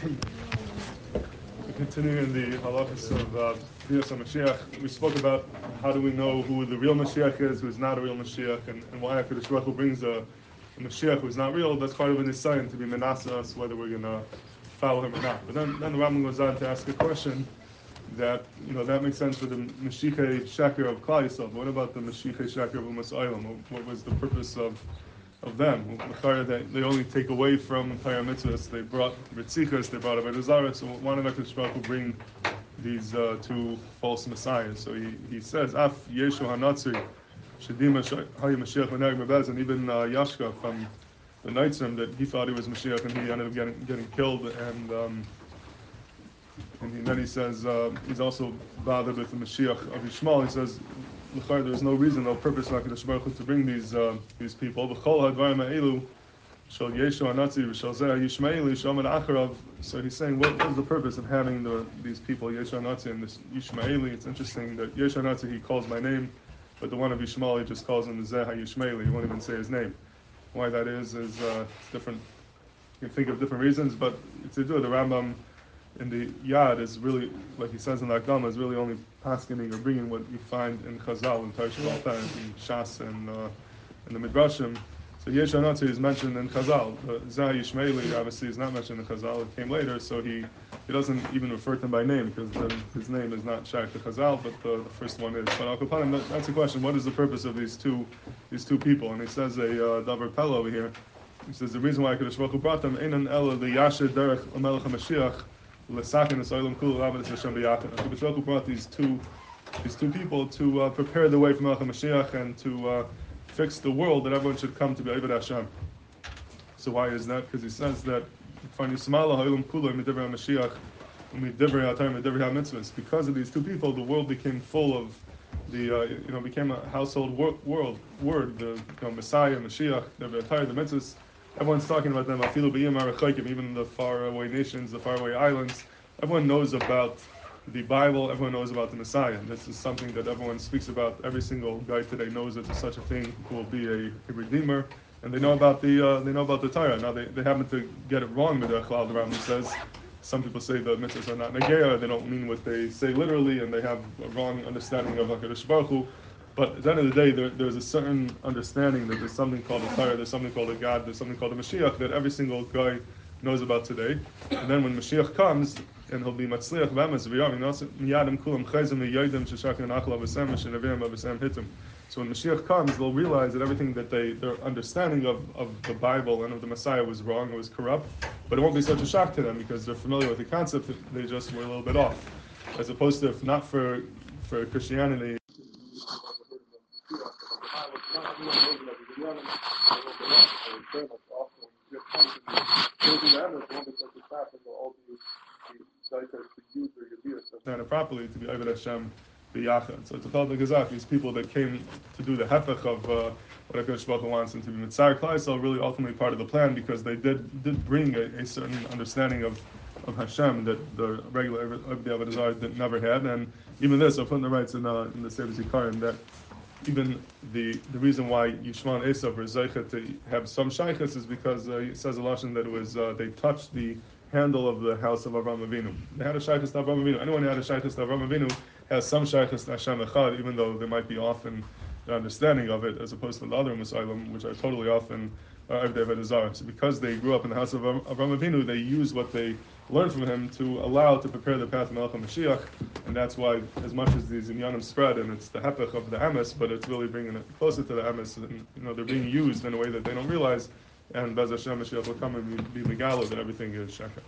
Continuing in the halachas of uh, Mashiach, we spoke about how do we know who the real Mashiach is, who's not a real Mashiach, and, and why HaKadosh Baruch Hu brings a, a Mashiach who's not real. That's part of an sign to be menasa us whether we're going to follow him or not. But then, then the Rambam goes on to ask a question that, you know, that makes sense for the Mashiach Sheker of Klal Yisrael. What about the Mashiach Sheker of Umas Olam? What was the purpose of of them. They, they only take away from Torah mitzvahs. They brought Ritzichas, they brought Avodah So why did HaKadosh Baruch Hu bring these uh, two false messiahs? So he, he says, Af Yeshu HaNatzri, Shedima Hayi Mashiach Menag Mebez, and even uh, Yashka from the Neitzim, that he thought he was Mashiach and he ended up getting, getting killed. And um, and then he says uh, he's also bothered with the Mashiach of Yishmael. He says there is no reason, no purpose for HaKadosh Baruch Hu to bring these uh, these people. B'chol hadvarim ha'elu shal yeshu anatzi v'shal zeh yishmaeli shomer acharav. So he's saying, what is the purpose of having the these people Yeshu anatzi and this Yishmaeli? It's interesting that Yeshu anatzi he calls my name, but the one of Yishmael he just calls him Zeh Yishmaeli. He won't even say his name. Why that is is uh, it's different. You can think of different reasons, but to do it, the Rambam in the Yad is really, like he says in the Akdama, is really only paskening or bringing what you find in Chazal and Tarsh and in Shas and uh, in the Midrashim. So Yesh is mentioned in Chazal. Zah Yishmaeli obviously is not mentioned in Chazal. It came later, so he, he doesn't even refer to him by name because then his name is not Shaykh to Chazal, but the, the, first one is. But Al Kapanim, that, that's the question. What is the purpose of these two these two people? And he says a uh, Davar over here. He says the reason why Kadosh Baruch Hu brought them, Einan Ella the Yasher Derech Melech HaMashiach L'sakin Esoilim Kul Rabban Hashem B'Yachid. HaKadosh brought these two these two people to uh, prepare the way for Melech Mashiach and to uh, fix the world that everyone should come to be Ibad Hashem. So why is that? Because he says that because of these two people, the world became full of the uh, you know became a household wor- world word the you know, Messiah Mashiach the the mitzvahs Everyone's talking about them. Even the faraway nations, the faraway islands. Everyone knows about the Bible. Everyone knows about the Messiah. This is something that everyone speaks about. Every single guy today knows that there's such a thing who will be a, a redeemer, and they know about the uh, they know about the Torah. Now they, they happen to get it wrong. The Chalal Rambam says some people say the mitzvahs are not negaya. They don't mean what they say literally, and they have a wrong understanding of Hakadosh Baruch Hu. But at the end of the day, there, there's a certain understanding that there's something called a Torah, there's something called a God, there's something called a Mashiach that every single guy knows about today. And then when Mashiach comes, and he'll be Matzliach V'yam, Miyadim Kulam Chayzim V'yodim Sheshakin Achla V'sem V'shenavim V'sem Hittim. So when Mashiach comes, they'll realize that everything that they, their understanding of, of the Bible and of the Messiah was wrong, it was corrupt, but it won't be such a shock to them because they're familiar with the concept, they just were a little bit off. As opposed to if not for, for Christianity, properly to be Ibn Hashem biyachad. So it's a the Gazak, these people that came to do the hefech of uh, what HaKadosh Baruch wants and to be Mitzar Klai really ultimately part of the plan because they did did bring a, a certain understanding of of Hashem that the regular Abdi Avodah never had, and even this, I'll put the rights in, uh, in the Sefer Zikarim that even the the reason why Yishmael and Esav were zeichet to have some shaykhs is because uh, it says a lashon that it was uh, they touched the handle of the house of Avram Avinu. They had a shaykhs to Avram Avinu. Anyone who had a shaykhs to Avram Avinu has some shaykhs to Hashem Echad, even though they might be often the understanding of it, as opposed to the other Muslim, which are totally off uh, So because they grew up in the house of Avram Avinu, they use what they learned from him to allow to prepare the path of Melech Mashiach, and that's why, as much as these inyanim spread, and it's the hepech of the emes, but it's really bringing it closer to the emes, and you know they're being used in a way that they don't realize, and Bez Hashem Mashiach will come and be, megalo that everything is sheker.